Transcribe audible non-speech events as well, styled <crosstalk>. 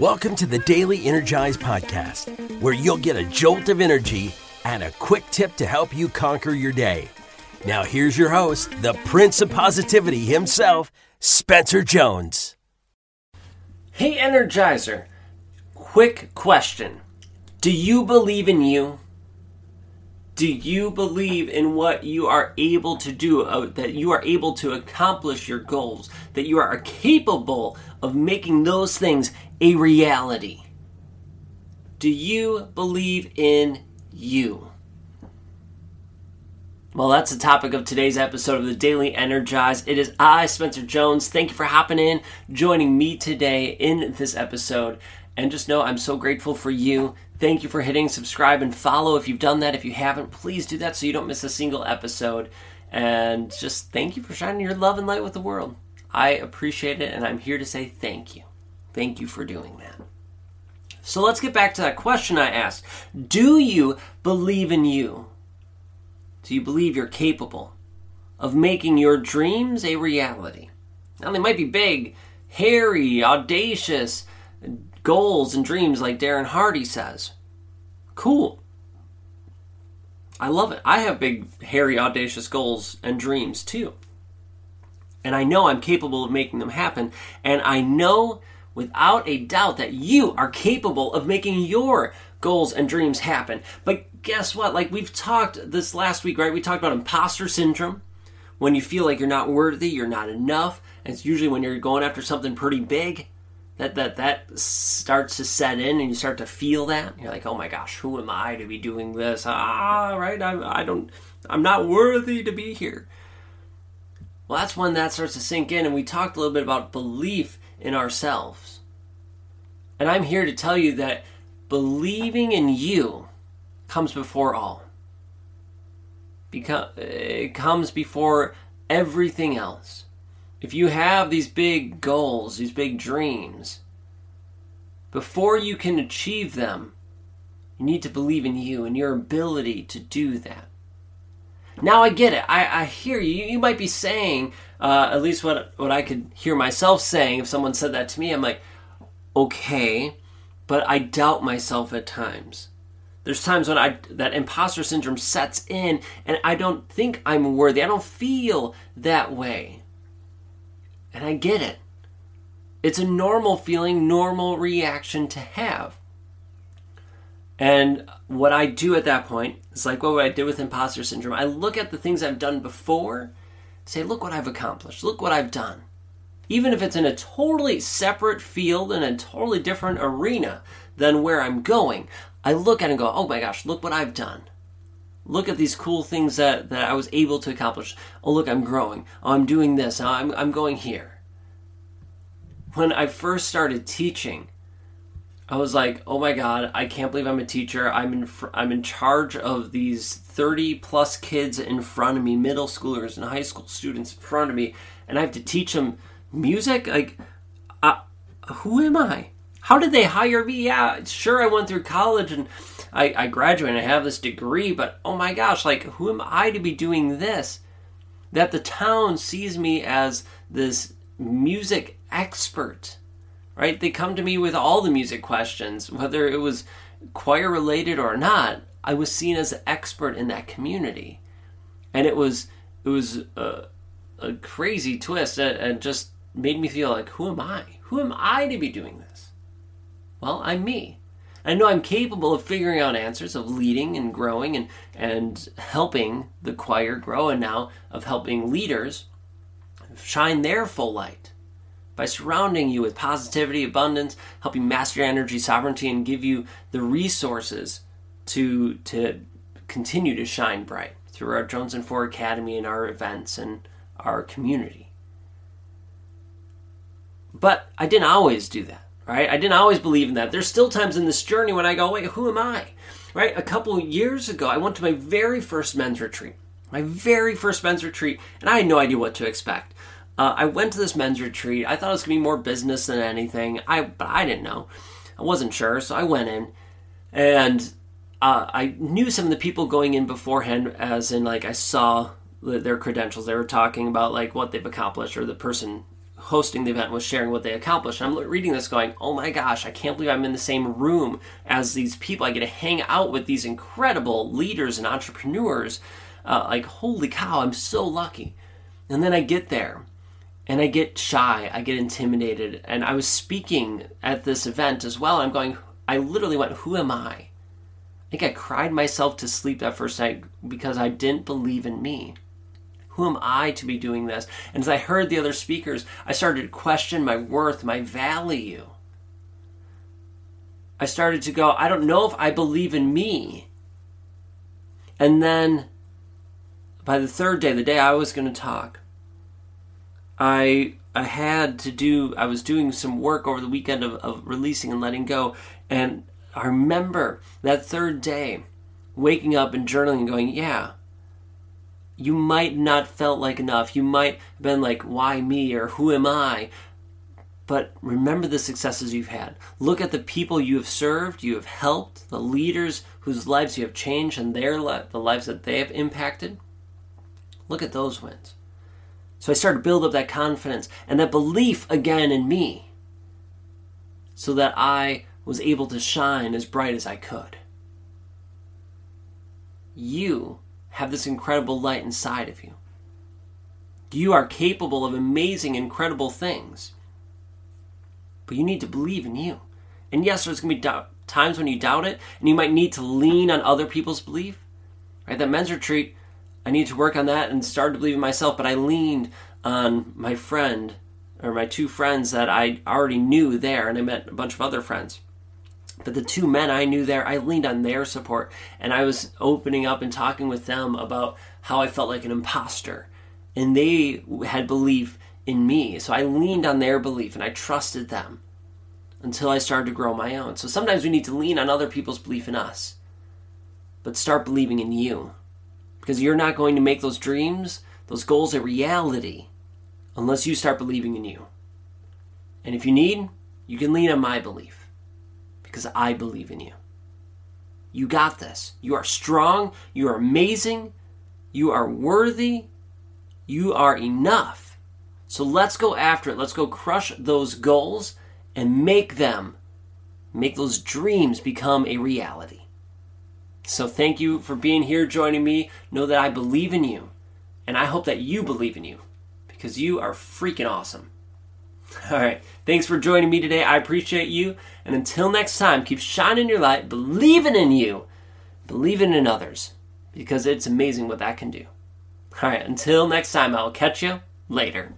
Welcome to the Daily Energize Podcast, where you'll get a jolt of energy and a quick tip to help you conquer your day. Now, here's your host, the Prince of Positivity himself, Spencer Jones. Hey, Energizer. Quick question Do you believe in you? Do you believe in what you are able to do, uh, that you are able to accomplish your goals, that you are capable of making those things a reality? Do you believe in you? Well, that's the topic of today's episode of the Daily Energize. It is I, Spencer Jones. Thank you for hopping in, joining me today in this episode. And just know I'm so grateful for you. Thank you for hitting subscribe and follow if you've done that. If you haven't, please do that so you don't miss a single episode. And just thank you for shining your love and light with the world. I appreciate it, and I'm here to say thank you. Thank you for doing that. So let's get back to that question I asked Do you believe in you? Do you believe you're capable of making your dreams a reality? Now, they might be big, hairy, audacious goals and dreams, like Darren Hardy says. Cool. I love it. I have big, hairy, audacious goals and dreams too. And I know I'm capable of making them happen. And I know without a doubt that you are capable of making your goals and dreams happen. But guess what? Like we've talked this last week, right? We talked about imposter syndrome. When you feel like you're not worthy, you're not enough. And it's usually when you're going after something pretty big that that that starts to set in and you start to feel that. You're like, "Oh my gosh, who am I to be doing this?" Ah, right? I I don't I'm not worthy to be here. Well, that's when that starts to sink in and we talked a little bit about belief in ourselves. And I'm here to tell you that believing in you comes before all. Because it comes before everything else. If you have these big goals, these big dreams, before you can achieve them, you need to believe in you and your ability to do that. Now I get it. I, I hear you. You might be saying, uh, at least what what I could hear myself saying if someone said that to me. I'm like, okay, but I doubt myself at times. There's times when I that imposter syndrome sets in, and I don't think I'm worthy. I don't feel that way, and I get it. It's a normal feeling, normal reaction to have. And what I do at that point is like what I did with imposter syndrome. I look at the things I've done before, say, look what I've accomplished, look what I've done. Even if it's in a totally separate field and a totally different arena than where I'm going, I look at it and go, oh my gosh, look what I've done. Look at these cool things that, that I was able to accomplish. Oh, look, I'm growing. Oh, I'm doing this. Oh, I'm, I'm going here. When I first started teaching, I was like, "Oh my god, I can't believe I'm a teacher. I'm in fr- I'm in charge of these 30 plus kids in front of me, middle schoolers and high school students in front of me, and I have to teach them music? Like uh, who am I? How did they hire me? Yeah, sure I went through college and I, I graduated and I have this degree, but oh my gosh, like who am I to be doing this? That the town sees me as this music expert right? They come to me with all the music questions, whether it was choir related or not. I was seen as an expert in that community, and it was it was a, crazy twist, and just made me feel like, who am I? Who am I to be doing this? Well, I'm me. I know I'm capable of figuring out answers, of leading and growing and, and helping the choir grow, and now of helping leaders shine their full light by surrounding you with positivity, abundance, help you master your energy sovereignty, and give you the resources to to continue to shine bright through our Jones and Four Academy and our events and our community. But I didn't always do that, right? I didn't always believe in that. There's still times in this journey when I go, wait, who am I? Right? A couple years ago, I went to my very first men's retreat. My very first men's retreat, and I had no idea what to expect. Uh, I went to this men's retreat. I thought it was gonna be more business than anything. I but I didn't know. I wasn't sure, so I went in, and uh, I knew some of the people going in beforehand, as in like I saw their credentials. They were talking about like what they've accomplished or the person hosting the event was sharing what they accomplished. And I'm reading this going, oh my gosh, I can't believe I'm in the same room as these people. I get to hang out with these incredible leaders and entrepreneurs. Uh, like, holy cow, I'm so lucky. And then I get there and I get shy, I get intimidated. And I was speaking at this event as well. I'm going, I literally went, who am I? I think I cried myself to sleep that first night because I didn't believe in me. Who am I to be doing this? And as I heard the other speakers, I started to question my worth, my value. I started to go, I don't know if I believe in me. And then by the third day, the day I was going to talk, I I had to do I was doing some work over the weekend of, of releasing and letting go and I remember that third day waking up and journaling and going, yeah, you might not felt like enough. You might have been like, why me or who am I? But remember the successes you've had. Look at the people you have served, you have helped, the leaders whose lives you have changed and their li- the lives that they have impacted. Look at those wins. So I started to build up that confidence and that belief again in me so that I was able to shine as bright as I could. You have this incredible light inside of you. You are capable of amazing, incredible things. But you need to believe in you. And yes, there's going to be times when you doubt it, and you might need to lean on other people's belief. Right? That men's retreat, I need to work on that and start to believe in myself, but I leaned on my friend or my two friends that I already knew there, and I met a bunch of other friends. But the two men I knew there, I leaned on their support and I was opening up and talking with them about how I felt like an imposter. And they had belief in me. So I leaned on their belief and I trusted them until I started to grow my own. So sometimes we need to lean on other people's belief in us, but start believing in you. Because you're not going to make those dreams, those goals a reality unless you start believing in you. And if you need, you can lean on my belief because I believe in you. You got this. You are strong. You are amazing. You are worthy. You are enough. So let's go after it. Let's go crush those goals and make them, make those dreams become a reality. So thank you for being here, joining me. Know that I believe in you. And I hope that you believe in you because you are freaking awesome. <laughs> All right. Thanks for joining me today. I appreciate you. And until next time, keep shining your light, believing in you, believing in others, because it's amazing what that can do. All right. Until next time, I'll catch you later.